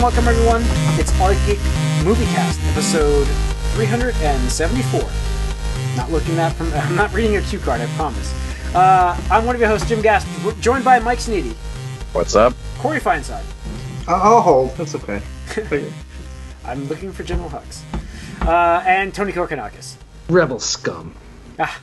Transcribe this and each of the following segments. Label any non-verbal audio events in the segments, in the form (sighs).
welcome everyone. It's Art Geek Movie Cast, episode 374. Not looking that from. (laughs) I'm not reading your cue card. I promise. Uh, I'm one of your hosts, Jim Gast, joined by Mike Sneedy, What's up? Corey Feinside. I'll I'll hold. That's okay. (laughs) I'm looking for General Hux, uh, and Tony Korkanakis. Rebel scum. Ah.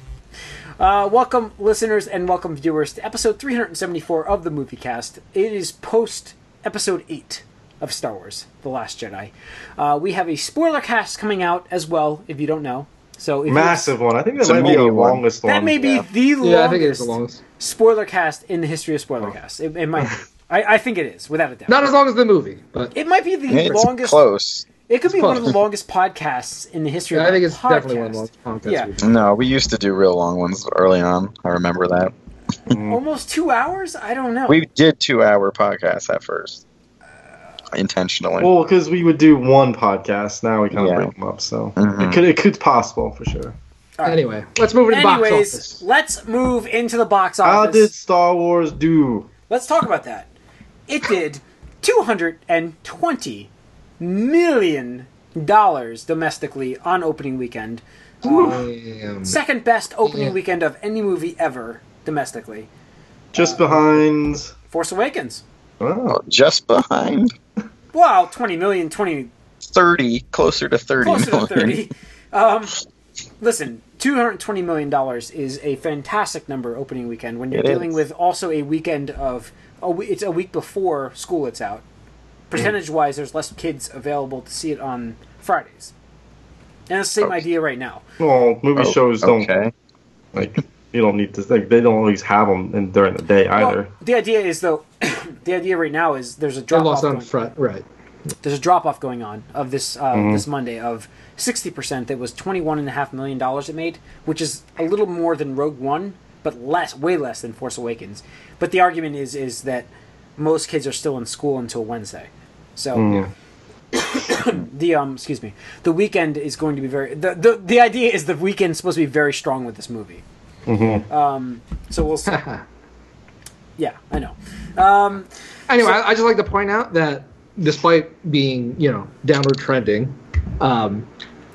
Uh, welcome, listeners, and welcome, viewers, to episode 374 of the Movie Cast. It is post episode 8 of Star Wars The Last Jedi. Uh, we have a spoiler cast coming out as well, if you don't know. So if Massive one. I think that It's might be the one. longest That may be yeah. the longest, I think it's the longest. spoiler cast in the history of spoiler casts. It, it might be. (laughs) I, I think it is, without a doubt. Not as long as the movie, but it might be the It's longest. close. It could be one of the longest podcasts in the history of I think it's podcast. definitely one of the longest podcasts. Yeah. we've. No, we used to do real long ones early on. I remember that. Almost two hours? I don't know. We did two hour podcasts at first. Intentionally. Well, because we would do one podcast. Now we kind of Yeah. break them up. So Mhm. it could it could possible for sure. All right. Anyway, let's move into the box office. let's move into the box office. How did Star Wars do? Let's talk about that. It did two hundred and twenty million dollars domestically on opening weekend. Damn. Second best opening Yeah. weekend of any movie ever domestically. Just behind. Force Awakens. Oh, Just behind Wow, 20 million, 20 30, closer to 30 closer to 30. Um, listen, $220 million is a fantastic number opening weekend when you're It dealing is. with also a weekend of, a, it's a week before school it's out. Percentage wise, there's less kids available to see it on Fridays. And it's the same Okay. idea right now. well, movie Oh, shows don't Okay. like. You don't need to like. They don't always have them in, during the day either. Well, the idea is though, (coughs) the idea right now is there's a drop off. lost on Going, front, right? there's a drop off going on of this uh, Mhm. this Monday of sixty percent. That was twenty one and a half million dollars it made, which is a little more than Rogue One, but less, way less than Force Awakens. But the argument is is that most kids are still in school until Wednesday, so Mm. (coughs) the um excuse me the weekend is going to be very the the, the idea is the weekend is supposed to be very strong with this movie. Mhm. Um, so we'll see. (laughs) yeah, I know. Um, Anyway, So- I, I just like to point out that despite being, you know, downward trending, um,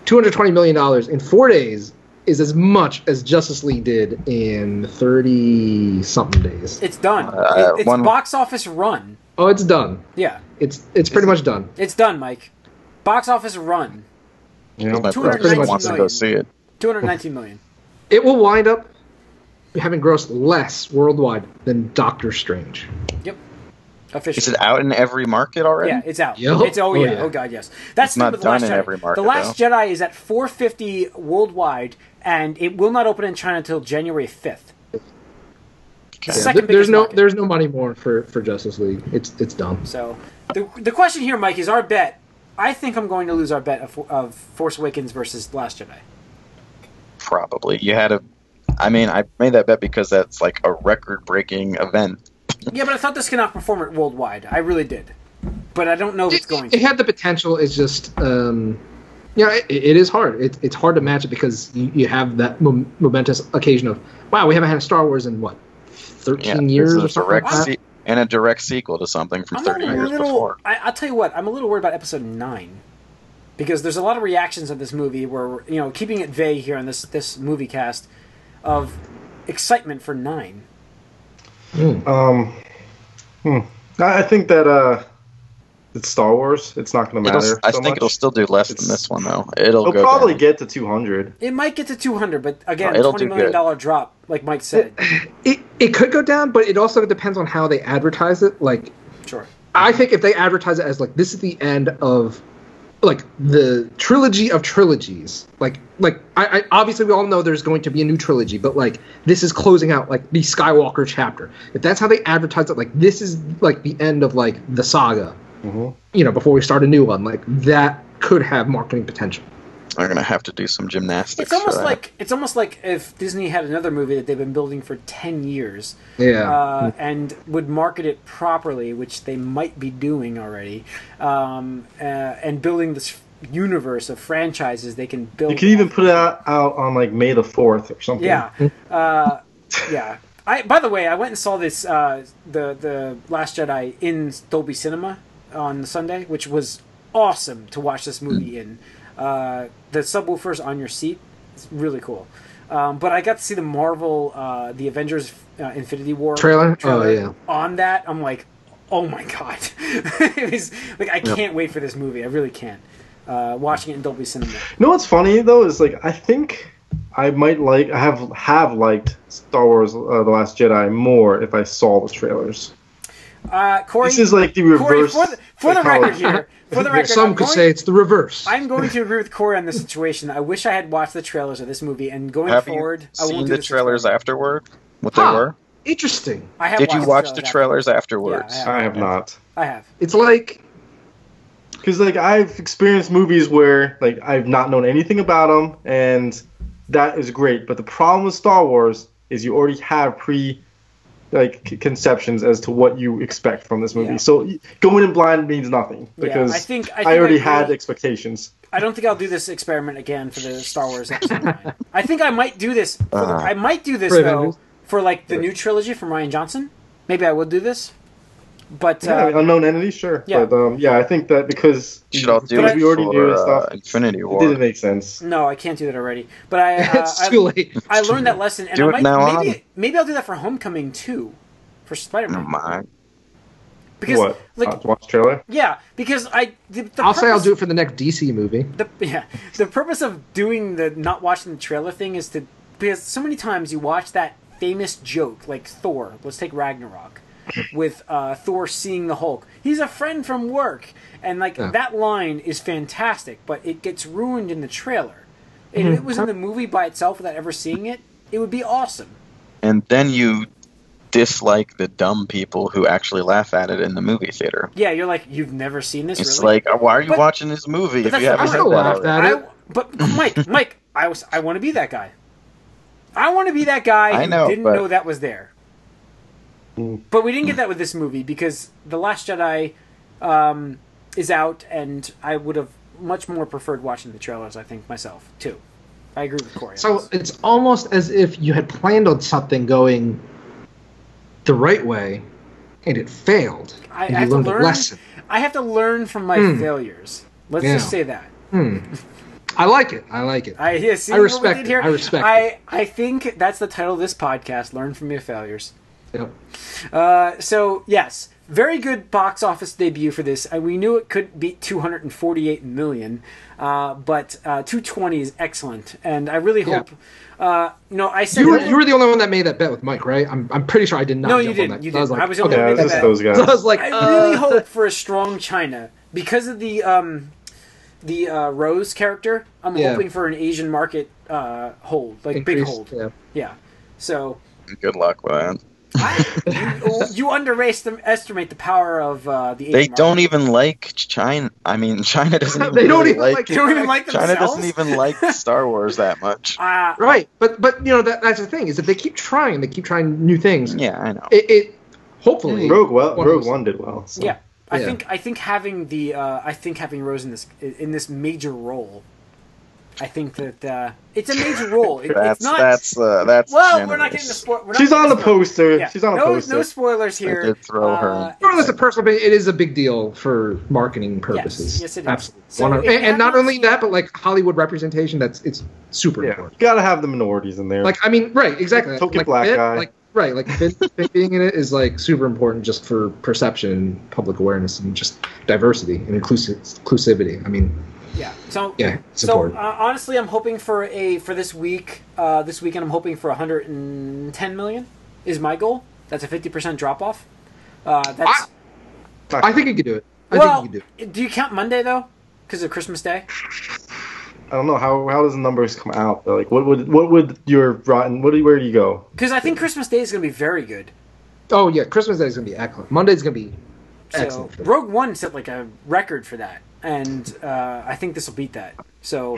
$220 million in four days is as much as Justice League did in 30 something days. it's done. Uh, It- it's one- box office run. Oh, it's done. Yeah. It's it's pretty much done. It's done, Mike. Box office run. You My know, brother wants to go see it. 219 million. It will wind up having grossed less worldwide than Doctor Strange. Yep. Official. Is it out in every market already? Yeah, it's out. Yep. It's oh Oh, yeah. yeah. Oh god, yes. That's It's not the done Last in Jedi. every market, The Last though. Jedi is at 450 worldwide, and it will not open in China until January 5th. The Yeah, second there- there's no market. there's no money more for, for Justice League. It's it's done. So the the question here, Mike, is our bet. I think I'm going to lose our bet of, of Force Awakens versus Last Jedi. Probably. You had a. I mean, I made that bet because that's like a record breaking event. Yeah, but I thought this cannot perform it worldwide. I really did, but I don't know if it's going It, to. it had the potential. It's just, um, you know, it, it is hard. It, it's hard to match it because you, you have that mom- momentous occasion of, wow, we haven't had a Star Wars in what, thirteen Yeah, years or something like that. se- and a direct sequel to something from I'm 30 years little. before. I, I'll tell you what. I'm a little worried about episode nine because there's a lot of reactions of this movie where you know keeping it vague here on this this movie cast of excitement for nine. Um, hmm. I I think that uh, it's Star Wars. It's not going to It'll, matter. I so think much. it'll still do less It's- than this one, though. It'll, It'll go probably down. get to 200. It might get to 200, but again, it'll twenty do million good. drop, like Mike said. It it could go down, but it also depends on how they advertise it. Like, Sure. I think if they advertise it as like this is the end of like the trilogy of trilogies. Like like I, I obviously we all know there's going to be a new trilogy but like this is closing out like the skywalker chapter. If that's how they advertise it like this is like the end of like the saga Mhm. you know before we start a new one. Like that could have marketing potential They're gonna have to do some gymnastics. It's almost for that. like it's almost like if Disney had another movie that they've been building for ten years, yeah uh, and would market it properly, which they might be doing already, um, uh, and building this universe of franchises they can build. You can even put it out, out on like May the 4th or something. yeah, (laughs) uh, yeah. I by the way, I went and saw this uh, the the Last Jedi in Dolby Cinema on Sunday, which was awesome to watch this movie in. Uh, the subwoofers on your seat, it's really cool. Um, but I got to see the Marvel, uh, the Avengers uh, Infinity War Trailer? Oh, yeah. On that, I'm like, oh my god! (laughs) it was like I can't wait for this movie. I really can't. Uh, watching it in Dolby Cinema. You know what's funny though is like I think I might like I have have liked Star Wars: uh, The Last Jedi more if I saw the trailers. Uh, Corey, This is like the Corey, reverse. for the, for the record here, for the (laughs) record, Some I'm could going- say it's the reverse. I'm going to (laughs) agree with Corey on this situation. I wish I had watched the trailers of this movie, and going Have forward, you I won't seen do the trailers experiment. afterward? What Huh. they were? Interesting. I have Did you watch the after- trailers afterwards? Yeah, I have not. I have. It's like Because like I've experienced movies where like I've not known anything about them, and that is great. But the problem with Star Wars is you already have pre like conceptions as to what you expect from this movie. Yeah. So going in blind means nothing Yeah, because I think- I I, already I had expectations. I don't think I'll do this experiment again for the Star Wars episode. I think I might do this. For the, Uh. I might do this though Avengers? for like the new trilogy from Rian Johnson. Maybe I will do this, but Yeah, uh, unknown entity, sure. yeah. But um, yeah, I think that because Should all do because it we already for knew and uh, stuff, Infinity it War. didn't make sense. no, I can't do that already. But I, (laughs) uh, it's too late. (laughs) I learned that lesson, and Do I it now maybe on. maybe I'll do that for Homecoming too, for Spider Never Man. mind. Because what? like Uh, to watch the trailer? yeah, because I the, the I'll say I'll do it for the next DC movie. (laughs) the yeah the purpose of doing the not watching the trailer thing is to because so many times you watch that famous joke like Thor. Let's take Ragnarok with uh, Thor seeing the Hulk. He's a friend from work, and like Yeah. that line is fantastic, but it gets ruined in the trailer. If it was in the movie by itself without ever seeing it, it would be awesome. And then you dislike the dumb people who actually laugh at it in the movie theater. Yeah, you're like you've never seen this. It's really? like, why are you But- watching this movie if you haven't the heard point. that I laughed I, it. but Mike, Mike, I was I want to be that guy. I want to be that guy I who didn't but- know that was there. But we didn't get that with this movie because The Last Jedi um, is out, and I would have much more preferred watching the trailers. I think myself too. I agree with Corey. So it's almost as if you had planned on something going the right way, and it failed. I, and I have to learn. lesson. I have to learn from my Hmm. failures. Let's Yeah. just say that. Hmm. I like it. I like it. I yeah, see I respect it. here? I respect I I think that's the title of this podcast. Learn from your failures. Yep. Uh, so yes, very good box office debut for this. Uh, we knew it could beat 248 million, uh, but uh, 220 is excellent, and I really Yeah. hope. Uh, you know, I said You were, that- you were the only one that made that bet with Mike, right? I'm, I'm pretty sure I did not. No, you didn't. On that. You I was didn't. like, I was the only okay. Yeah, one it's that just bet. those guys. (laughs) So I was like, I uh, really hope for a strong China because of the um, the uh, Rose character. I'm Yeah. hoping for an Asian market uh, hold, like big hold. Yeah. Yeah. So Good luck with that. I, you, you underestimate the power of uh, the Asian They don't market. even like China. I mean, China doesn't even They don't really even like They don't even like China themselves. doesn't even like (laughs) Star Wars that much. Uh, Right, but but you know that that's the thing is that they keep trying, they keep trying new things. Yeah, I know. It, it hopefully Rogue well, one Rogue those- One did well. So. Yeah, I Yeah. think I think having the uh, I think having Rose in this in this major role, I think that uh, it's a major role. It, That's it's not. that's uh, that's. well, we're not getting the generous. spoil. we're She's on the poster. Yeah. She's on a no, poster. No spoilers here. did throw her Uh, in. Not it's- a personal, but it is a big deal for marketing purposes. yes, yes it is. Absolutely. So One hundred- and, and not not only that, but like Hollywood representation. That's it's super Yeah, important. you gotta have the minorities in there. Like I mean, right? Exactly. Token like, black Finn- guy. Like right, like Finn, Finn being in it is like super important just for perception, public awareness, and just diversity and inclusive inclusivity. I mean, yeah. So yeah, it's So uh, honestly, I'm hoping for a for this week. Uh, this weekend, I'm hoping for 110 million. Is my goal. That's a 50 percent drop off. Uh, that's I think you could do it. I well. think you could do. do you count Monday though? Because of Christmas Day. I don't know how how does the numbers come out. Like, what would what would your rotten? What do, where do you go? Because I think Christmas Day is going to be very good. Oh yeah, Christmas Day is gonna be excellent. Monday's gonna be excellent. for that. Rogue One set like a record for that, and uh, I think this will beat that. So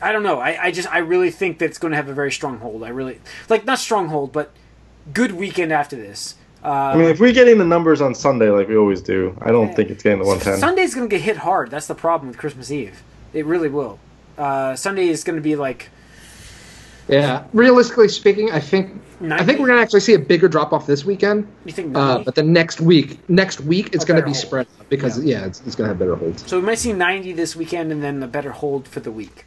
I don't know. I, I just I really think that it's going to have a very strong hold. I really like not stronghold, but good weekend after this. Uh, I mean, if we're getting the numbers on Sunday like we always do, I don't Yeah. think it's getting the 110. Sunday's going to get hit hard. That's the problem with Christmas Eve. It really will. Uh, Sunday is going to be like Yeah. Realistically speaking, I think I think we're gonna actually see a bigger drop off this weekend. You think Uh, but the next week, next week, it's A going to be hold. spread because Yeah. yeah, it's, it's going to have better holds. so we might see 90 this weekend and then a better hold for the week.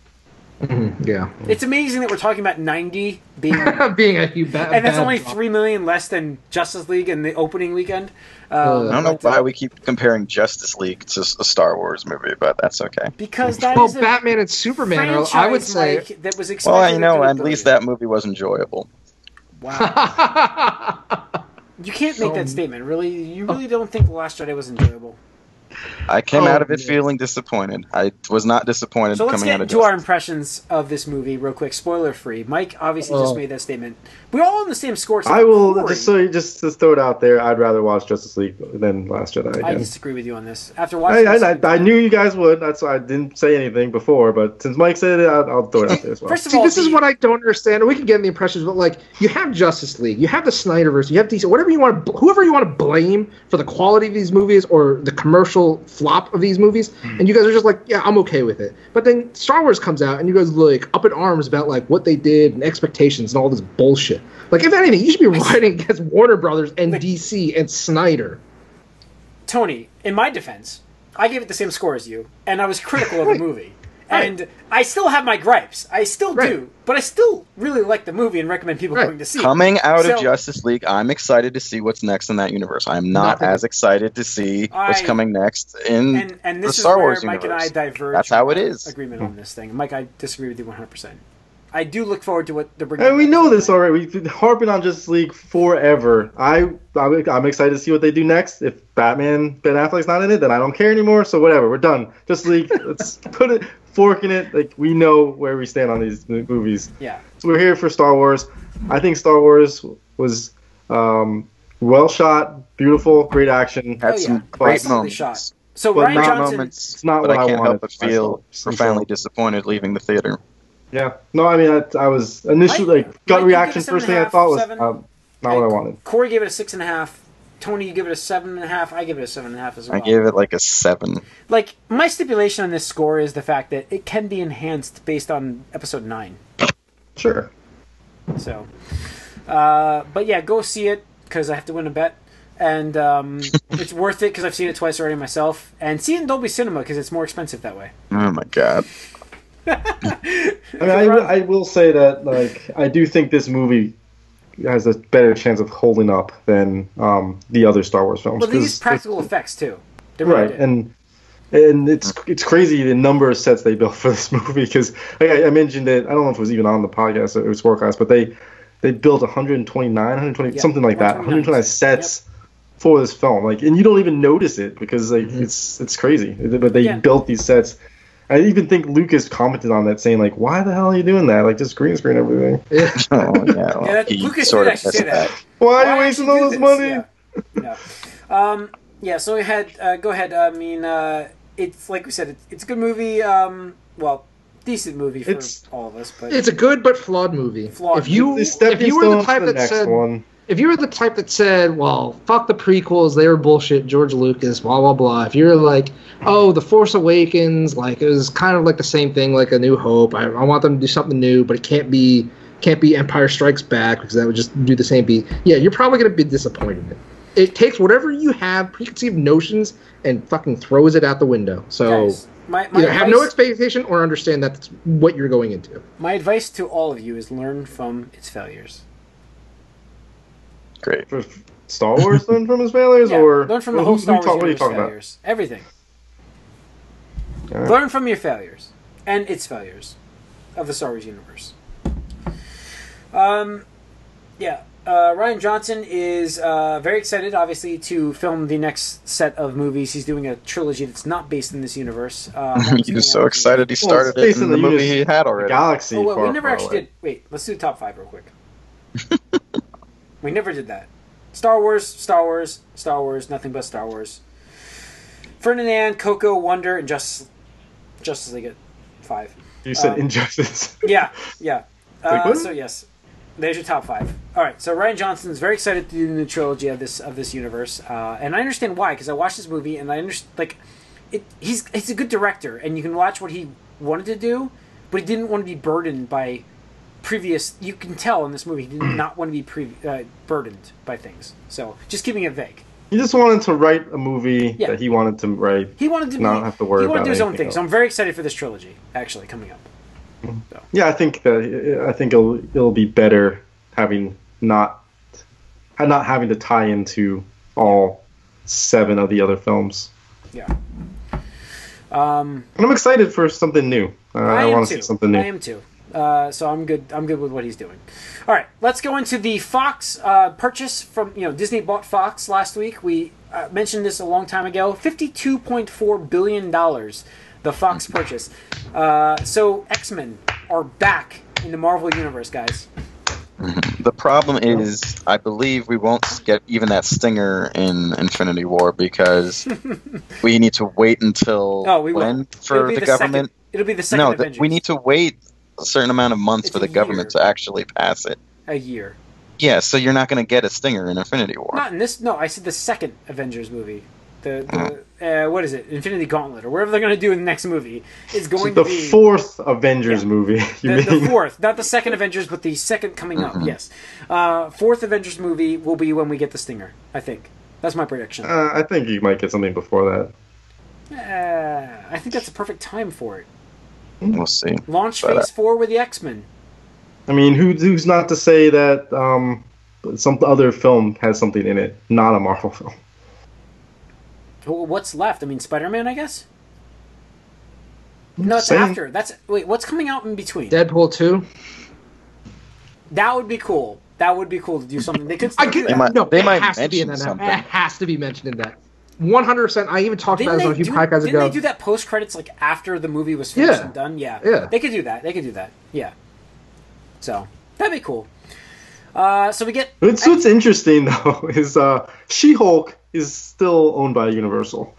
Yeah, It's amazing that we're talking about 90 being (laughs) being a huge bad, and that's bad only drop. three million less than Justice League in the opening weekend. Um, Uh, I don't know but, uh, why we keep comparing Justice League to a Star Wars movie, but that's okay. because that Well, is a Batman and Superman, are, I would say. Mike, that was expected. Well, I know at least billion. that movie was enjoyable. Wow, (laughs) you can't make that statement. Really, you really don't think the Last Jedi was enjoyable? I came Oh, out of it yeah. feeling disappointed. I was not disappointed So let's coming get out of into our impressions of this movie real quick, spoiler free. Mike obviously just oh. made that statement. We're all on the same score. except I will Corey. just so you just to throw it out there. I'd rather watch Justice League than Last Jedi. I disagree with you on this. After I, watching, this, I, I, I knew you guys would. That's why I didn't say anything before. But since Mike said it, I'll, I'll throw it out there as well. First of See, all, this is what I don't understand. We can get in the impressions, but like, you have Justice League, you have the Snyderverse, you have DC, whatever you want whoever you want to blame for the quality of these movies or the commercial flop of these movies, hmm. and you guys are just like, yeah, I'm okay with it. But then Star Wars comes out, and you guys are like up in arms about like what they did and expectations and all this bullshit. Like, if anything, you should be riding against Warner Brothers and Like- DC and Snyder. Tony, in my defense, I gave it the same score as you, and I was critical of the (laughs) movie. And I still have my gripes. I still Right. do. But I still really like the movie and recommend people Right. going to see it. Coming out So- of Justice League, I'm excited to see what's next in that universe. I'm not Nothing. as excited to see what's I- coming next in And, and the this is Star where Wars Mike universe. and I diverge. That's how on it our is. Agreement on this thing. Mike, I disagree with you 100%. I do look forward to what they're bringing. And we know this already. already. We've been harping on Justice League forever. I I'm, I'm excited to see what they do next. If Batman Ben Affleck's not in it, then I don't care anymore. So whatever, we're done. Justice League, (laughs) let's put it fork in it. Like we know where we stand on these movies. Yeah. So we're here for Star Wars. I think Star Wars was um, well shot, beautiful, great action. had Oh, some yeah. great Excellently moments. shot. So But Rian not Johnson. moments, It's not but what I I can't wanted help but feel myself. profoundly disappointed leaving the theater. Yeah. No, I mean I, I was initially like gut Mike, reaction. First it seven First and a thing I thought was seven? um, not what I wanted. Corey gave it a six and a half. Tony, you give it a seven and a half. I give it a seven and a half as well. I gave it like a seven. like my stipulation on this score is the fact that it can be enhanced based on episode nine. Sure. So, uh, but yeah, go see it because I have to win a bet, and um, (laughs) it's worth it because I've seen it twice already myself. And see it in Dolby Cinema because it's more expensive that way. Oh my god. (laughs) I mean, I, I will say that like I do think this movie has a better chance of holding up than um, the other Star Wars films. Well, they use practical effects too. They really right, did. and and it's it's crazy the number of sets they built (laughs) for this movie because like I, I mentioned it. I don't know if it was even on the podcast or it was forecast, but they they built 129, 120, Yeah, something like that, 129 129 sets. For this film, like, and you don't even notice it because like it's it's crazy. But they Yeah. built these sets. I even think Lucas commented on that, saying like, "Why the hell are you doing that? Like, just green screen everything. (laughs) Yeah. (laughs) Oh yeah. Well, Yeah, that- Lucas sort did of actually say missed that. Why are you wasting all this this? money?" Yeah. (laughs) yeah. Um, yeah. So we had. Uh, go ahead. I mean, uh, it's like we said. It's, it's a good movie. Um, well, decent movie for It's- all of us. But It's a good but flawed movie. Flawed. If you The stepping if you were the type the that next said one. If you were the type that said, "Well, fuck the prequels, they were bullshit," George Lucas, blah blah blah. If you're like, "Oh, the Force Awakens, like it was kind of like the same thing, like A New Hope. I, I want them to do something new, but it can't be can't be Empire Strikes Back because that would just do the same beat." Yeah, you're probably gonna be disappointed. in it. It takes whatever you have preconceived notions and fucking throws it out the window. So guys, my, my, either have no expectation or understand that's what you're going into. my advice to all of you is learn from its failures. Great. For Star Wars learn from his failures, Yeah, or learn from the whole who- Star Wars talk- what are you universe talking failures. Everything. Alright. Learn from your failures and its failures of the Star Wars universe. Um, yeah. Uh, Rian Johnson is uh, very excited, obviously, to film the next set of movies. He's doing a trilogy that's not based in this universe. Uh, (laughs) that's he coming was out so in excited he started it's it based in in the the movie he had already. Galaxy. Oh, well, we never actually away. did. Wait, let's do the top five real quick. (laughs) we never did that. Star Wars, Star Wars, Star Wars, nothing but Star Wars. Ferdinand, Coco, Wonder, and Justice, Justice League at five. You said Um, Injustice. (laughs) Yeah, yeah. Uh, so yes, there's your top five. All right. So Rian Johnson's very excited to do the new trilogy of this of this universe, uh, and I understand why because I watched this movie and I understand like it. He's he's a good director, and you can watch what he wanted to do, but he didn't want to be burdened by previous. You can tell in this movie he did not want to be pre, uh, burdened by things. So just keeping it vague. He just wanted to write a movie Yeah. that he wanted to write. He wanted to Not be, have to worry He wanted to do his own thing. So. I'm very excited for this trilogy actually coming up. Yeah, I think that I think it'll it'll be better having not not having to tie into all seven of the other films. Yeah. Um, And I'm excited for something new. Uh, I, I, want to see something new. I am too. Uh, so I'm good. I'm good with what he's doing. All right, let's go into the Fox uh, purchase from you know Disney bought Fox last week. We uh, mentioned this a long time ago. Fifty-two point four billion dollars, the Fox (laughs) purchase. Uh, so X Men are back in the Marvel universe, guys. (laughs) The problem is, I believe we won't get even that stinger in Infinity War because (laughs) we need to wait until Oh, we will. when It'll for be the, government. Second, it'll be the second No, th- we need to wait a certain amount of months It's for the government year. to actually pass it. a year. Yeah, so you're not going to get a stinger in Infinity War. Not in this. No, I said the second Avengers movie. The, the uh, what is it? Infinity Gauntlet or whatever they're going to do in the next movie is going the to be fourth Avengers Yeah. movie. (laughs) You the, the fourth, not the second Avengers, but the second coming up. Mm-hmm. Yes, uh, fourth Avengers movie will be when we get the Stinger. I think that's my prediction. Uh, I think you might get something before that. Uh, I think that's a perfect time for it. We'll see. Launch But, uh, Phase Four with the X Men. I mean, who, who's not to say that um, some other film has something in it, not a Marvel (laughs) film? What's left? I mean, Spider Man, I guess. No, it's Same. after. That's wait. What's coming out in between? Deadpool two. That would be cool. That would be cool to do something. They could. I still do get that. They might- no. they it might has to be in mention that. something. It has to be mentioned in that. One hundred percent. I even talked Didn't about this on they, a few do, podcasts didn't they do that post credits like after the movie was finished Yeah. and done? Yeah. Yeah. They could do that. They could do that. Yeah. So that'd be cool. Uh, so we get It's, what's interesting (laughs) though is uh, She-Hulk is still owned by Universal.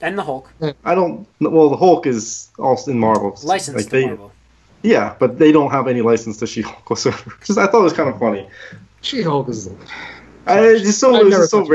and the Hulk I don't. Well, the Hulk is also in Marvel. licensed Like, to they- Marvel. Yeah, but they don't have any license to She-Hulk whatsoever. Just I thought it was kind of funny. She Hulk is. I, it's just so I've it's never just so touched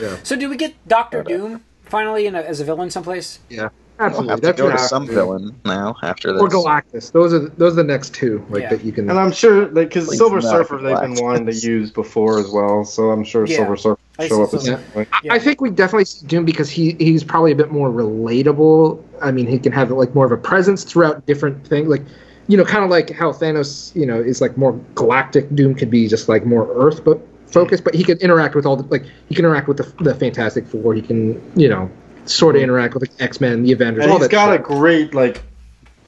it. So do we get Doctor Doom finally in a, as a villain someplace? Yeah, We'll absolutely. have to That's go to what- some villain now after this. or Galactus. Those are the, those are the next two like Yeah. that you can. And I'm sure because Please Silver Surfer they've been wanting to use before as well, so I'm sure Yeah. Silver Surfer I will show up see at some point. Yeah. I think we definitely see Doom because he he's probably a bit more relatable. I mean, he can have like more of a presence throughout different things, like you know, kind of like how Thanos, you know, is like more galactic. Doom could be just like more Earth, but focused. But he can interact with all the like he can interact with the, the Fantastic Four. He can you know sort of interact with the X Men, the Avengers. And all he's that got a great like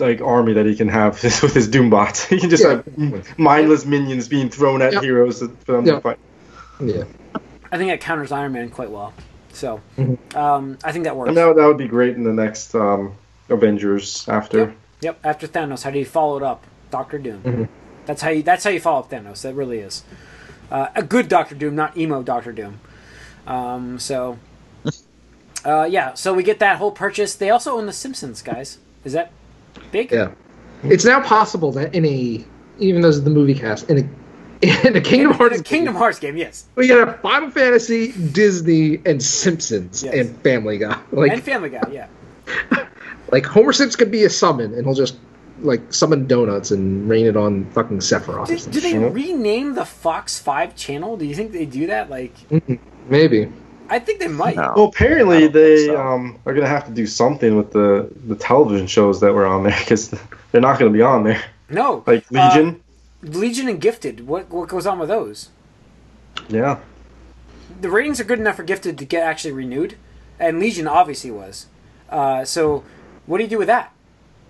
like army that he can have (laughs) with his Doombots. (laughs) He can just Yeah. have mindless minions being thrown at Yep. heroes for them Yep. to fight. yeah. I think that counters Iron Man quite well. So Mhm. um, I think that works. And that, that would be great in the next um, Avengers after. Yep. Yep. After Thanos, how do you follow it up? Doctor Doom. Mhm. That's how you. That's how you follow up Thanos. That really is uh, a good Doctor Doom, not emo Doctor Doom. Um, so, (laughs) uh, yeah. So we get that whole purchase. They also own the Simpsons, guys. Is that big? Yeah. It's now possible that in a even though it's the movie cast in a (laughs) in a Kingdom Hearts The Kingdom Hearts game, yes, We got a Final Fantasy, Disney, and Simpsons Yes. and Family Guy. (laughs) Like and Family Guy, yeah. like Homer Simpson could be a summon, and he'll just like summon donuts and rain it on fucking Sephiroth. Do, do something. they Sure. rename the Fox Five channel? Do you think they do that? Like, Maybe. I think they might. No. Well, apparently they so. um, are going to have to do something with the, the television shows that were on there because they're not going to be on there. No, (laughs) Like Uh, Legion. Legion and Gifted. What what goes on with those? yeah. the ratings are good enough for Gifted to get actually renewed, and Legion obviously was. Uh, so, what do you do with that?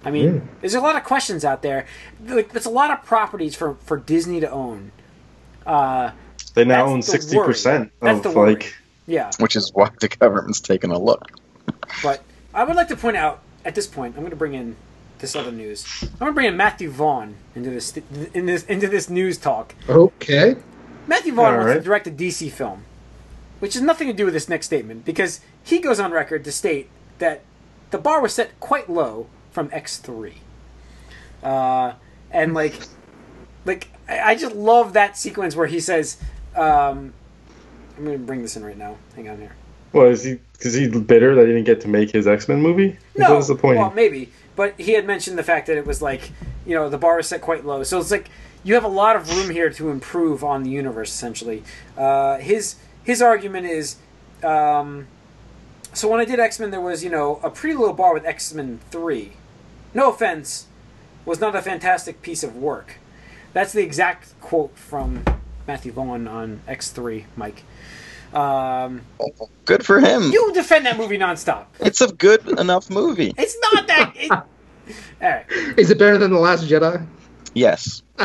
I mean, Yeah. there's a lot of questions out there. Like, there's a lot of properties for for Disney to own. Uh, They now own sixty percent of That's the worry. like. yeah, Which is why the government's taking a look. but I would like to point out at this point, I'm going to bring in this other news. I'm going to bring in Matthew Vaughn into this in this into this news talk. Okay. Matthew Vaughn All wants to right. direct a DC film, which has nothing to do with this next statement because he goes on record to state that the bar was set quite low from X3. Uh, and like, like I just love that sequence where he says, um, "I'm going to bring this in right now. Hang on here." Well, is he? Because he's bitter that he didn't get to make his X Men movie. No, What's the point? well, maybe, but he had mentioned the fact that it was like you know the bar was set quite low, so it's like you have a lot of room here to improve on the universe. Essentially, uh, his his argument is. Um, so when I did X Men, there was you know a pretty low bar with X Men Three. No offense, was not a fantastic piece of work. That's the exact quote from Matthew Vaughn on X Three, Mike. Um, Good for him. you defend that movie nonstop. It's a good enough movie. It's not that. (laughs) It, all right. Is it better than the Last Jedi? Yes. (laughs)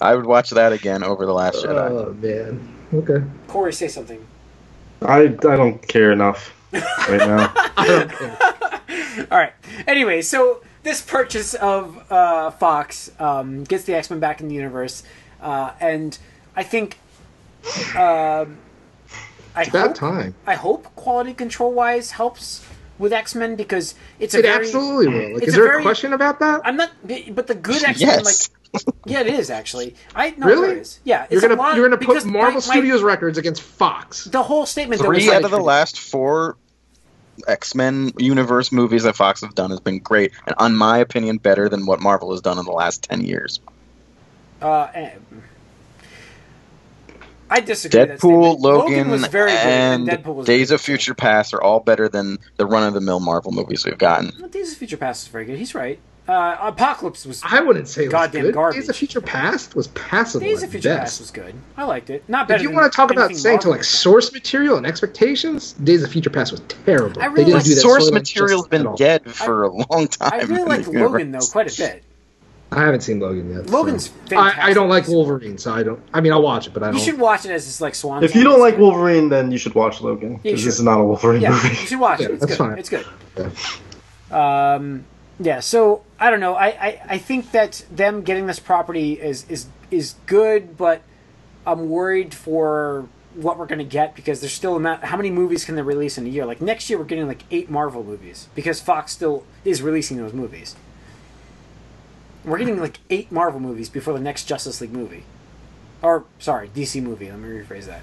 I would watch that again over the Last Jedi. Oh man. Okay. Corey, say something. I I don't care enough right now. (laughs) I don't care. (laughs) All right. Anyway, so this purchase of uh, Fox um, gets the X Men back in the universe, uh, and I think. Um I It's about hope, time. I hope quality control wise helps with X Men because it's a It very. absolutely will. Like, it's is a there very- a question about that? I'm not, but the good (laughs) X Men, like (laughs) yeah, it is actually. I no, Really? there is. Yeah, it's You're gonna a lot, you're gonna put Marvel my- my- Studios records against Fox. The whole statement though was Three like, out of the last four X Men universe movies that Fox have done has been great, and on my opinion, better than what Marvel has done in the last ten years. Uh, I disagree. Deadpool. Logan, was very good, and Deadpool was Days of Future Past are all better than the run of the mill Marvel movies we've gotten. good. Days of Future Past is very good. He's right. Uh, Apocalypse was. I wouldn't say it was Goddamn good. garbage. Days of Future Past was passable. Days at of Future best. Past was good. I liked it. Not better. If you want to talk about saying to like source material and expectations, Days of Future Past was terrible. I really they didn't like do that Source storyline material's justice been at all. dead for a long time. I really in like Logan though quite a bit. I haven't seen Logan yet. so- Logan's fantastic. I, I don't like Wolverine, so I don't. I mean, I'll watch it, but I You don't. You should watch it as this like Swan. If you don't like. Wolverine, then you should watch Logan Yeah, you because this should. is not a Wolverine yeah, movie. you should watch Yeah, it. It's that's good. fine. It's good. Um, yeah. So I don't know. I, I, I think that them getting this property is is is good, but I'm worried for what we're going to get because there's still amount. How many movies can they release in a year? Like next year, we're getting like eight Marvel movies because Fox still is releasing those movies. We're getting like eight Marvel movies before the next Justice League movie, or sorry, DC movie. Let me rephrase that.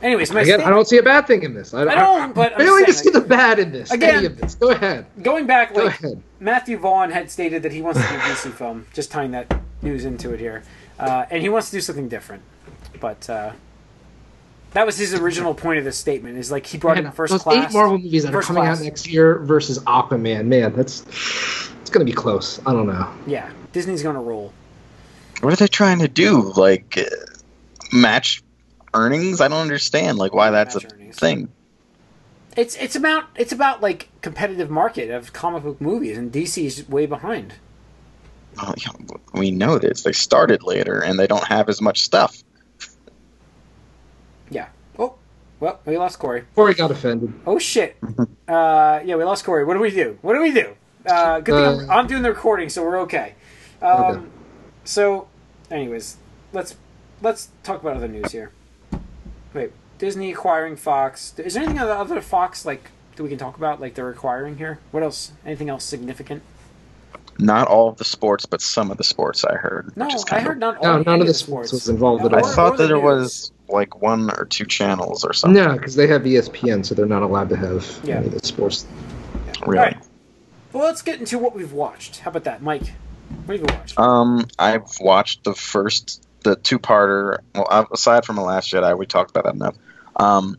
But anyways, my Again, I don't see a bad thing in this. I, I don't, but I'm failing to saying, see the bad in this. Again- any of this. Go ahead. going back, Go like ahead. Matthew Vaughn had stated that he wants to do a (laughs) DC film. Just tying that news into it here, uh, and he wants to do something different. But uh, that was his original point of this statement. Is like he brought Man, in first those class. eight Marvel movies that are coming Class. out next year versus Aquaman. Man, that's it's gonna be close. I don't know. Yeah, Disney's going to roll. What are they trying to do? Like uh, match earnings? I don't understand. Like why that's a earnings. thing. It's it's about it's about like competitive market of comic book movies, and DC's way behind. Well, yeah, we know this. They started later, and they don't have as much stuff. Yeah. Oh, well, we lost Corey. Corey got offended. Oh shit. (laughs) uh, yeah, we lost Corey. What do we do? What do we do? Uh, good thing I'm, Uh, I'm doing the recording, so we're okay. Um, Okay. So, anyways, let's let's talk about other news here. Wait, Disney acquiring Fox. Is there anything other other Fox like that we can talk about? Like they're acquiring here? What else? Anything else significant? Not all of the sports, but some of the sports I heard. No, which is I heard of, not all. No, none of the sports sports was involved No, I all. or- thought that it was like one or two channels or something. No, because they have ESPN, so they're not allowed to have Yeah. any of the sports. Really. All right. Well, let's get into what we've watched. How about that, Mike? What have you watched? Um, I've watched the first, the two-parter. Well, uh, aside from the Last Jedi, we talked about that enough. Um,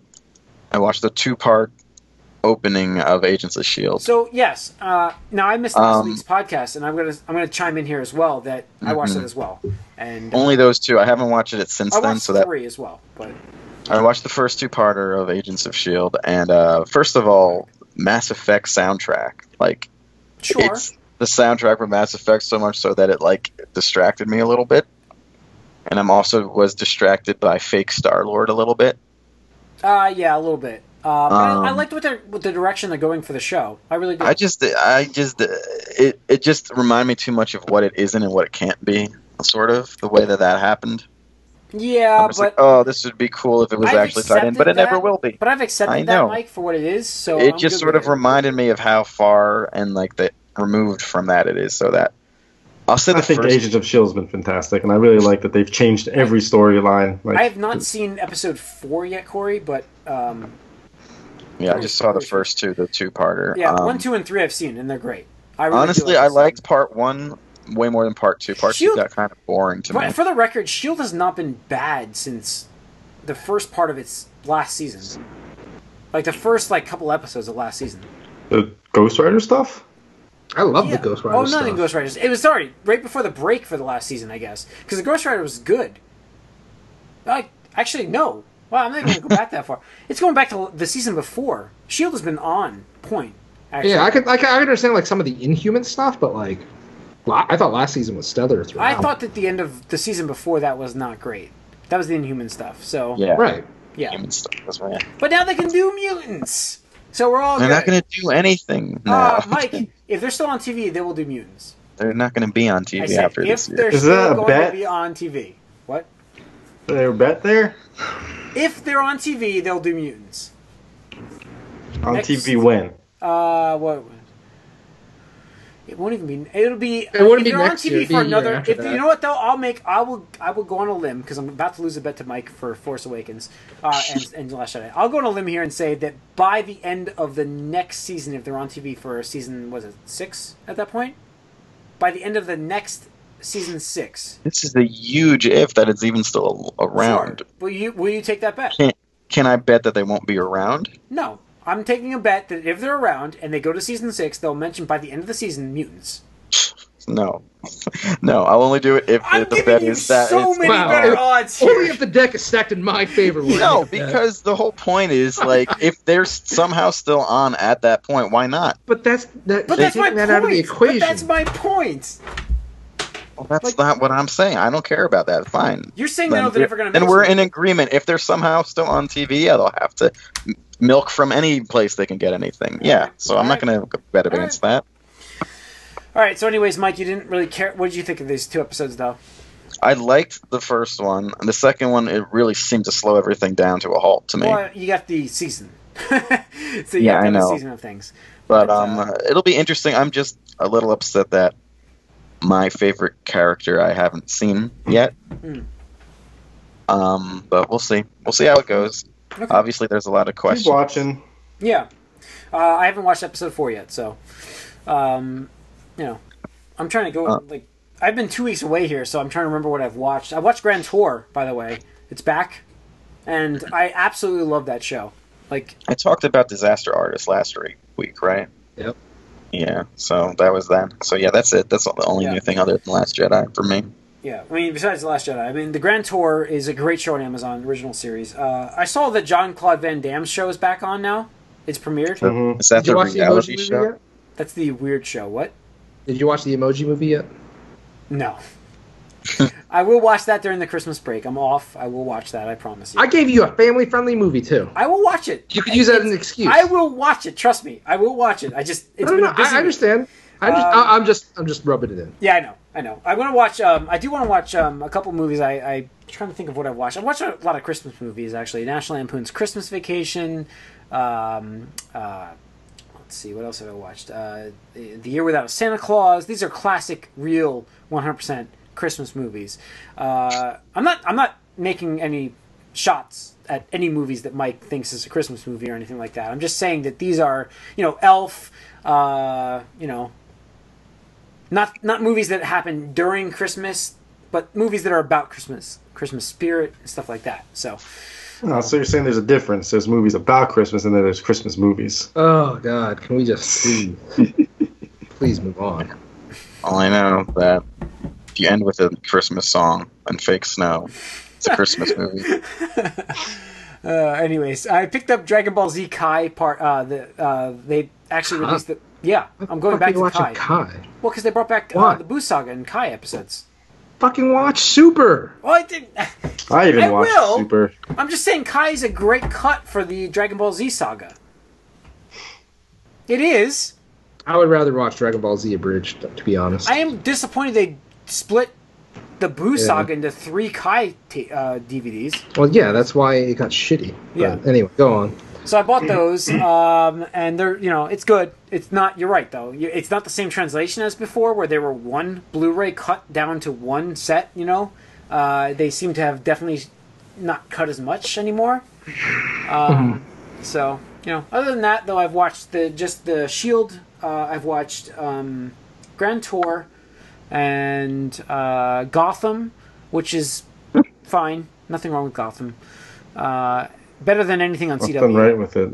I watched the two-part opening of Agents of Shield. So yes, uh, now I missed last Um, week's podcast, and I'm gonna I'm gonna chime in here as well that I watched Mhm. it as well, and uh, Only those two. I haven't watched it since I then. So that three as well. But I watched the first two-parter of Agents of Shield, and uh, first of all, Mass Effect soundtrack. Like sure, it's the soundtrack for Mass Effect so much so that it like distracted me a little bit. And I'm also was distracted by fake Star Lord a little bit. uh, yeah, a little bit. Uh, but I, I Um, liked what they're with the direction they're going for the show. I really do. I just, I just, it, it just reminded me too much of what it isn't and what it can't be. Sort of the way that that happened. yeah, but like, oh, this would be cool if it was I've actually tied in, but it accepted never that. will be. but I've accepted that. Mike for what it is. So it I'm just sort of it. reminded me of how far and like the removed from that it is. So that I'll say the I think first. Agents of Shield has been fantastic, and I really like that they've changed every storyline. Like, I have not seen episode four yet, Corey, but um, Yeah, I just saw the first two, the two-parter. Yeah, Um, one, two, and three I've seen, and they're great. I really honestly, like I liked part one way more than part two. Part Shield- two got kind of boring to me. For the record, Shield has not been bad since the first part of its last season. Like the first like couple episodes of last season. The Ghost Rider stuff. I love Yeah. the Ghost oh, Rider Oh, stuff. nothing Ghost Riders. It was sorry right before the break for the last season, I guess, because the Ghost Rider was good. I actually no. Wow, I'm not even gonna go back that far. (laughs) It's going back to the season before. Shield has been on point. Actually. Yeah, I could, I could, I understand like some of the Inhuman stuff, but like, I thought last season was stellar. I thought that the end of the season before that was not great. That was the Inhuman stuff. So yeah, right. yeah. Human stuff. That's right. But now they can do mutants. So we're all They're good. not going to do anything. No, Uh, (laughs) Mike, if they're still on TV, they will do mutants. they're not going to be on I TV said, after if this year. they're Is still that a going bet? to be on TV. What? They were bet there If they're on TV, they'll do mutants. on Next. TV when? Uh, what? It won't even be. It'll be. It wouldn't be they're on next TV year, it'd for a year another. after If that. you know what though, I'll make. I will. I will go on a limb because I'm about to lose a bet to Mike for Force Awakens, uh, and, and Last Jedi. I'll go on a limb here and say that by the end of the next season, if they're on TV for season, was it six at that point? By the end of the next season six, This is a huge if that it's even still around. Sure. Will you? Will you take that bet? Can, can I bet that they won't be around? No. I'm taking a bet that if they're around and they go to season six, they'll mention by the end of the season mutants. No, (laughs) no. I'll only do it if I'm the bet you is that so it's many Wow. better odds Only if the deck is stacked in my favor. No, because the whole point is like (laughs) if they're somehow still on at that point, why not? But that's that. But that's my that point. out of the equation. But that's my point. Well, that's Like- not what I'm saying. I don't care about that. Fine. You're saying Then, now they're never going to then we're in agreement. If they're somehow still on TV, yeah, they'll have to m- milk from any place they can get anything. Yeah, so I'm not going to bet against that. All right. So, anyways, Mike, you didn't really care. What did you think of these two episodes, though? I liked the first one. The second one, it really seemed to slow everything down to a halt to me. Well, you got the season. (laughs) so you Yeah, I the know. season of things. But But, um, uh, it'll be interesting. I'm just a little upset that my favorite character I haven't seen yet. Hmm. Um, but we'll see. We'll see how it goes. Okay. Obviously, there's a lot of Keep questions. watching. Yeah. Uh, I haven't watched episode four yet, so um, you know, I'm trying to go. Uh. like, I've been two weeks away here, so I'm trying to remember what I've watched. I watched Grand Tour, by the way. It's back, and I absolutely love that show. Like, I talked about Disaster Artist last week, week, right? Yep. Yeah, so that was that. So yeah, that's it. That's the only Yeah. new thing other than Last Jedi for me. Yeah, I mean, besides the Last Jedi, I mean, the Grand Tour is a great show on Amazon, original series. Uh, I saw that Jean-Claude Van Damme's show is back on now. It's premiered. Mhm. Is that Did the watch the reality Emoji movie show? yet? That's the weird show. What? Did you watch the Emoji movie yet? No. (laughs) I will watch that during the Christmas break. I'm off. I will watch that. I promise you. I gave you a family-friendly movie too. I will watch it. You could use that as an excuse. I will watch it. Trust me, I will watch it. I just it's no, been no, a no, busy. I, I understand. I just, Um, I'm just, I'm just rubbing it in. Yeah, I know. I know. I want to watch. Um, I do want to watch um, a couple movies. I, I trying to think of what I've watched. I watched a lot of Christmas movies actually. National Lampoon's Christmas Vacation. Um, uh, let's see, what else have I watched? Uh, the, Year Without Santa Claus. These are classic, real, 100% Christmas movies. Uh, I'm not. I'm not making any shots at any movies that Mike thinks is a Christmas movie or anything like that. I'm just saying that these are, you know, Elf. Uh, you know, not not movies that happen during Christmas, but movies that are about Christmas, Christmas spirit, and stuff like that. So, Oh, so you're saying there's a difference? There's movies about Christmas, and then there's Christmas movies. Oh God, can we just please, (laughs) please move on? All I know that if you end with a Christmas song and fake snow, it's a Christmas (laughs) movie. uh, anyways, I picked up Dragon Ball Z Kai part. Uh, the uh, they actually Huh? released the. Yeah, I'm going back to watching Kai. Kai. Well, because they brought back uh, the Buu Saga and Kai episodes. Fucking watch Super. Well, I didn't. (laughs) I even I watched will. Super. I'm just saying Kai is a great cut for the Dragon Ball Z saga. It is. I would rather watch Dragon Ball Z abridged, to be honest. I am disappointed they split the Buu Yeah. saga into three Kai t- uh, DVDs. Well, yeah, that's why it got shitty. But Yeah. Anyway, go on. So I bought those, um, and they're you know it's good. It's not. You're right though. It's not the same translation as before, where they were one Blu-ray cut down to one set. You know, uh, they seem to have definitely not cut as much anymore. Um, So you know, other than that, though, I've watched the just the Shield. Uh, I've watched um, Grand Tour and uh, Gotham, which is fine. Nothing wrong with Gotham. Uh, better than anything on What's CW. done right with it?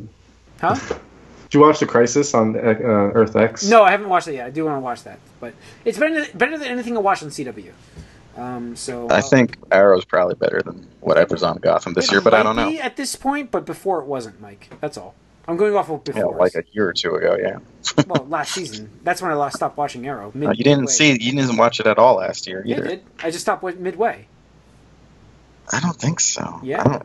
Huh? Did you watch the Crisis on uh, Earth X? No, I haven't watched it yet. I do want to watch that, but it's better better than anything I watched on CW. Um, so I uh, think Arrow's probably better than whatever's on Gotham this year, but I don't know. At this point, but before it wasn't, Mike. That's all. I'm going off of Yeah, before. like a year or two ago. Yeah, well, (laughs) last season. That's when I last stopped watching Arrow. Mid- Uh, you didn't midway. see, you didn't watch it at all last year Yeah, I did. I just stopped midway. I don't think so. Yeah.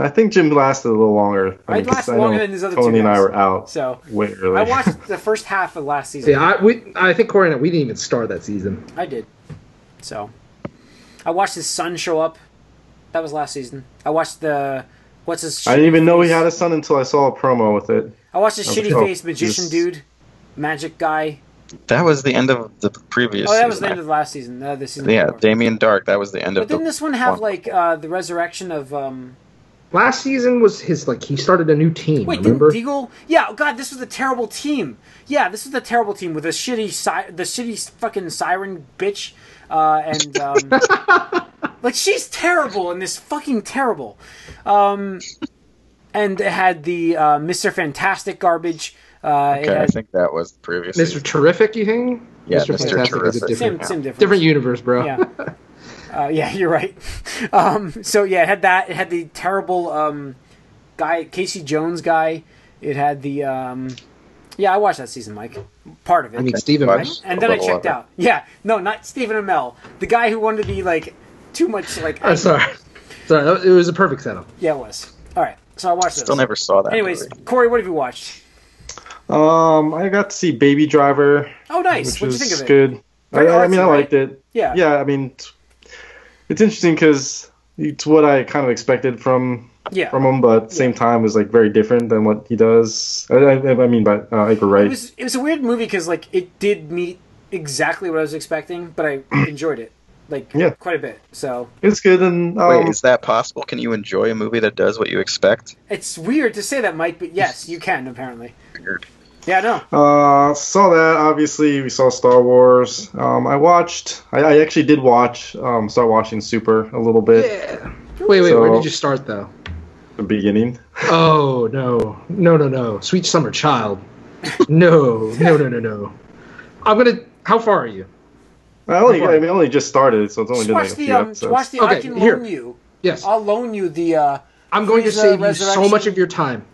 I think Jim lasted a little longer. I mean, 'cause lasted longer than his other two Tony and I were out So way early. I watched the first half of last season. Yeah, I, we, I think Corey and I, we didn't even start that season. I did. So I watched his son show up. That was last season. I watched the what's his. I didn't even know he had a son until I saw a promo with it. I watched his Oh, shitty oh, face magician this- dude, magic guy. That was the end of the previous. Oh, that was season. the end of the last season. Uh, this season. yeah, before. Damien Darhk. That was the end But of the. But didn't this one have one. like uh, the resurrection of? um Last season was his like he started a new team. Wait, remember? didn't Diggle? Yeah. Oh God, this was a terrible team. Yeah, this was the terrible team with the shitty, si- the shitty fucking siren bitch, uh, and um, (laughs) like she's terrible and this fucking terrible. Um, and it had the uh, Mister Fantastic garbage. Uh, it Okay, I think that was the previous. Mr. season. Terrific, you think? Yeah, Mr. Mr. Fantastic is a Terrific. different, same, yeah. same difference. different universe, bro. Yeah. (laughs) Uh, yeah, (laughs) you're right. Um, so yeah, it had that. It had the terrible um, guy, Casey Jones guy. It had the um, yeah. I watched that season, Mike. Part of it. I mean, Steven But- Mesh. and then I checked out. Yeah, no, not Stephen Amell. The guy who wanted to be like too much like. I'm sorry. Sorry, it was a perfect setup. Yeah, it was. All right, so I watched Still those. never saw that. Anyways, movie. Corey, what have you watched? Um, I got to see Baby Driver, Oh, nice. which What'd you was think of it? good. I, I mean, I liked it. Yeah. Yeah, I mean, t- it's interesting because it's what I kind of expected from Yeah. from him, but at the same time was like very different than what he does. I, I, I mean, by uh, Edgar It was it was a weird movie because like it did meet exactly what I was expecting, but I (clears throat) enjoyed it like Yeah. quite a bit. So It's good, and um, Wait, is that possible? Can you enjoy a movie that does what you expect? it's weird to say that, Mike, but yes, you can apparently. Weird. Yeah, no. Uh, saw that. Obviously, we saw Star Wars. Um, I watched. I, I actually did watch. Um, start watching Super a little bit. Yeah. Wait, wait, where did you start though? The beginning. (laughs) Oh no, no, no, no, sweet summer child. No, no, no, no, no. I'm gonna. How far are you? I only. How far? I mean, only just started, so it's only Just been like watch a the few um, episodes. watch the. I Okay, can here. loan you. Yes, I'll loan you the. uh I'm going to save you so much of your time.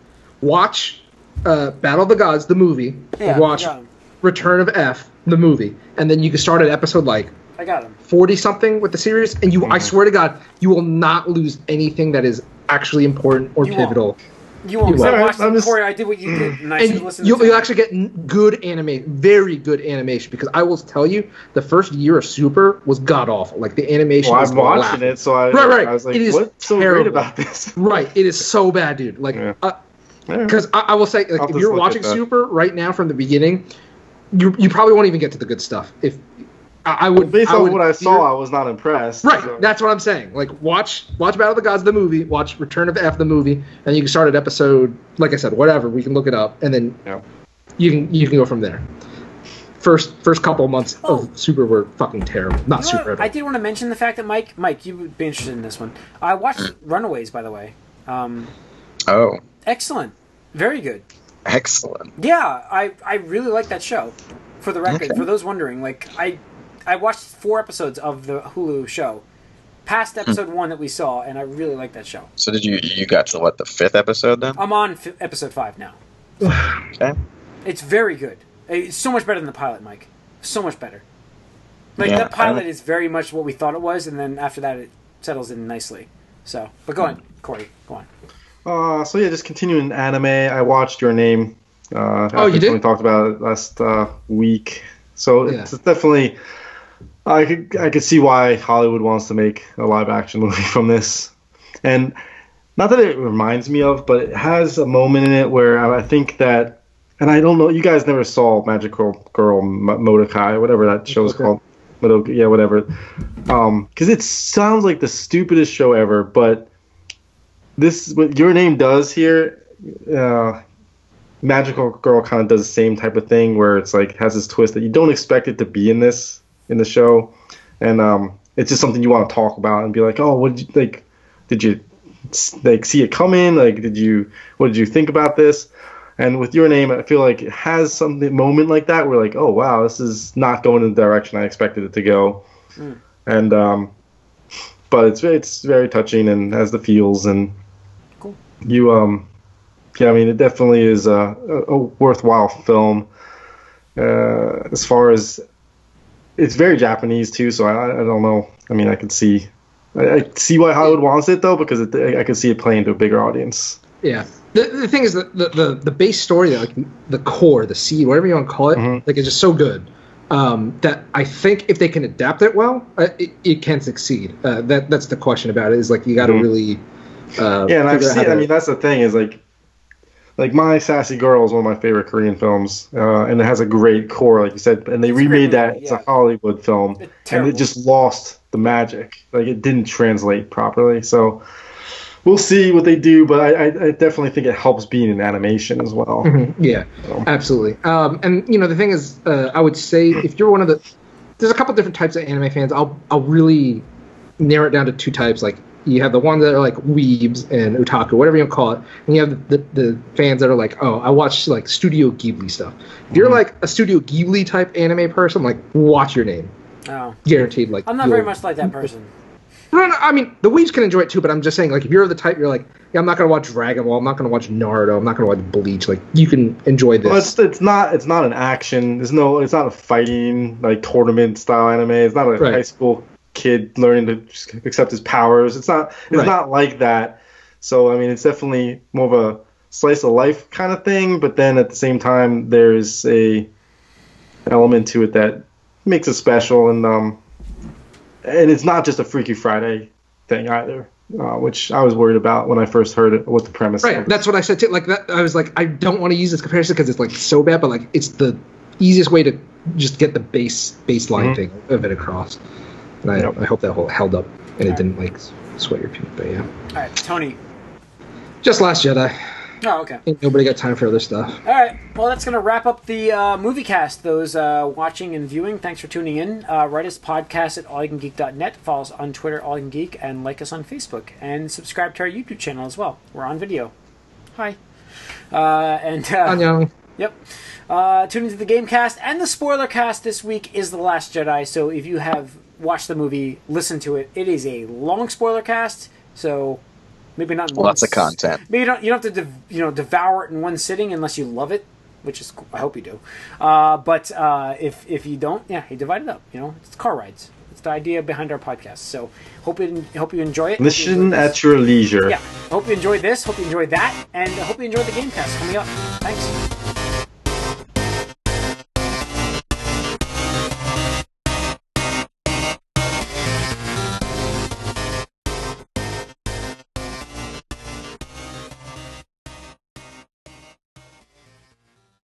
Watch uh, Battle of the Gods, the movie. Yeah, and watch I got him. Return of F, the movie, and then you can start at episode like I got him. 40 something with the series, and you. Mm-hmm. I swear to God, you will not lose anything that is actually important or You won't. pivotal. You won't. You I won't. watched I'm it, just- Corey. I did what you did, and I should and listen. you'll, to you'll actually get good anime, very good animation. Because I will tell you, the first year of Super was god awful. Like the animation. well, was I'm watching laughable. it, so I, Right, right. I was like, It is "What's so great terrible. about this?" Right, it is so bad, dude. Like, Yeah. Because I, I will say, like, if you're watching. Super right now from the beginning, you you probably won't even get to the good stuff. If I, I would, Based I on would what I saw, I was not impressed. Right, so- that's what I'm saying. Like, watch watch Battle of the Gods the movie, watch Return of F the movie, and you can start at episode, like I said, whatever. We can look it up, and then Yeah. you can you can go from there. First first couple months Oh. of Super were fucking terrible. Not You know Super at all. I did want to mention the fact that Mike, Mike, you would be interested in this one. I watched. Runaways, by the way. Um, Oh, excellent, very good. excellent. Yeah, I I really like that show. For the record, Okay. for those wondering, like I I watched four episodes of the Hulu show, past hmm. episode one that we saw, and I really like that show. So did you you got to what the fifth episode then? I'm on f- episode five now. (sighs) Okay. It's very good. Uh, it's so much better than the pilot, Mike. So much better. Like Yeah, the pilot is very much what we thought it was, and then after that, it settles in nicely. So, but go hmm. on, Corey. Go on. Uh, so yeah, just continuing anime. I watched Your Name. Uh, Oh, you did? We talked about it last uh, week. So Yeah. it's definitely. I could I could see why Hollywood wants to make a live action (laughs) movie from this, and not that it reminds me of, but it has a moment in it where I think that, and I don't know. You guys never saw Magical Girl M- Modokai, whatever that show's Okay. called. Madoka, yeah, whatever. Um, because it sounds like the stupidest show ever, but this what your name does here uh, Magical Girl kind of does the same type of thing where it's like has this twist that you don't expect it to be in this in the show, and um, it's just something you want to talk about and be like, oh, what did you like? Did you like see it coming? Like, did you what did you think about this? And with your name, I feel like it has something moment like that where like, oh wow, this is not going in the direction I expected it to go, Mm. and um, but it's it's very touching and has the feels and. You um yeah, I mean, it definitely is a, a, worthwhile film. Uh, as far as it's very Japanese too, so I, I don't know. I mean, I could see, I, I see why Hollywood wants it though, because it, I could see it playing to a bigger audience. Yeah. The, the thing is that the, the, the base story, like the core, the seed, whatever you want to call it, Mhm. like it's just so good um, that I think if they can adapt it well, uh, it, it can succeed. Uh, that that's the question about it. Is like you got to Mhm. really. Uh, Yeah, and I've figure out how seen. I mean, that's the thing is like, like my Sassy Girl is one of my favorite Korean films, uh, and it has a great core, like you said. And they It's a great remade that movie, as yeah. a Hollywood film, It's and it just lost the magic. Like it didn't translate properly. So we'll see what they do, but I, I, I definitely think it helps being in animation as well. Mhm, yeah, So. absolutely. Um, and you know, the thing is, uh, I would say if you're one of the, there's a couple different types of anime fans. I'll I'll really narrow it down to two types. Like you have the ones that are like weebs and otaku, whatever you want to call it, and you have the, the, the fans that are like, oh, I watch like Studio Ghibli stuff. If you're Mhm. like a Studio Ghibli type anime person, like watch your name, Oh. guaranteed. Like I'm not very much like that person. (laughs) No, no, I mean, the weebs can enjoy it too, but I'm just saying, like, if you're the type, you're like, yeah, I'm not gonna watch Dragon Ball, I'm not gonna watch Naruto, I'm not gonna watch Bleach. Like, you can enjoy this. Well, it's it's not it's not an action. There's no it's not a fighting like tournament style anime. It's not a Right. high school kid learning to accept his powers. It's not it's Right. not like that. So I mean, it's definitely more of a slice of life kind of thing. But then at the same time, there's a element to it that makes it special, and um, and it's not just a Freaky Friday thing either. Uh, which I was worried about when I first heard it. What the premise? Right. was. That's what I said too. Like that, I was like, I don't want to use this comparison because it's like so bad, but like it's the easiest way to just get the base baseline Mhm. thing of it across. And I, Yep. I hope that whole held up and it didn't like sweat your pubes. But yeah, All right, Tony. just Last Jedi. Oh, okay. Ain't nobody got time for other stuff. All right. Well, that's going to wrap up the uh, movie cast. Those uh, watching and viewing, thanks for tuning in. Uh, write us podcast at allyoucangeek.net. Follow us on Twitter, allyoucangeek, and like us on Facebook. And subscribe to our YouTube channel as well. We're on video. Hi. Uh, and uh, Annyeong. Yep. Uh, tune into the Gamecast and the spoiler cast this week is The Last Jedi. So if you have watched the movie, listen to it. It is a long spoiler cast, so maybe not in Lots of content. Maybe you don't you don't have to dev- you know devour it in one sitting unless you love it, which is cool. I hope you do. Uh, but uh, if if you don't, yeah, you divide it up. You know, it's car rides. It's the idea behind our podcast. So hope you hope you enjoy it. Listen at your leisure. Yeah. Hope you enjoyed this. Hope you enjoyed that, and I hope you enjoyed the Gamecast coming up. Thanks.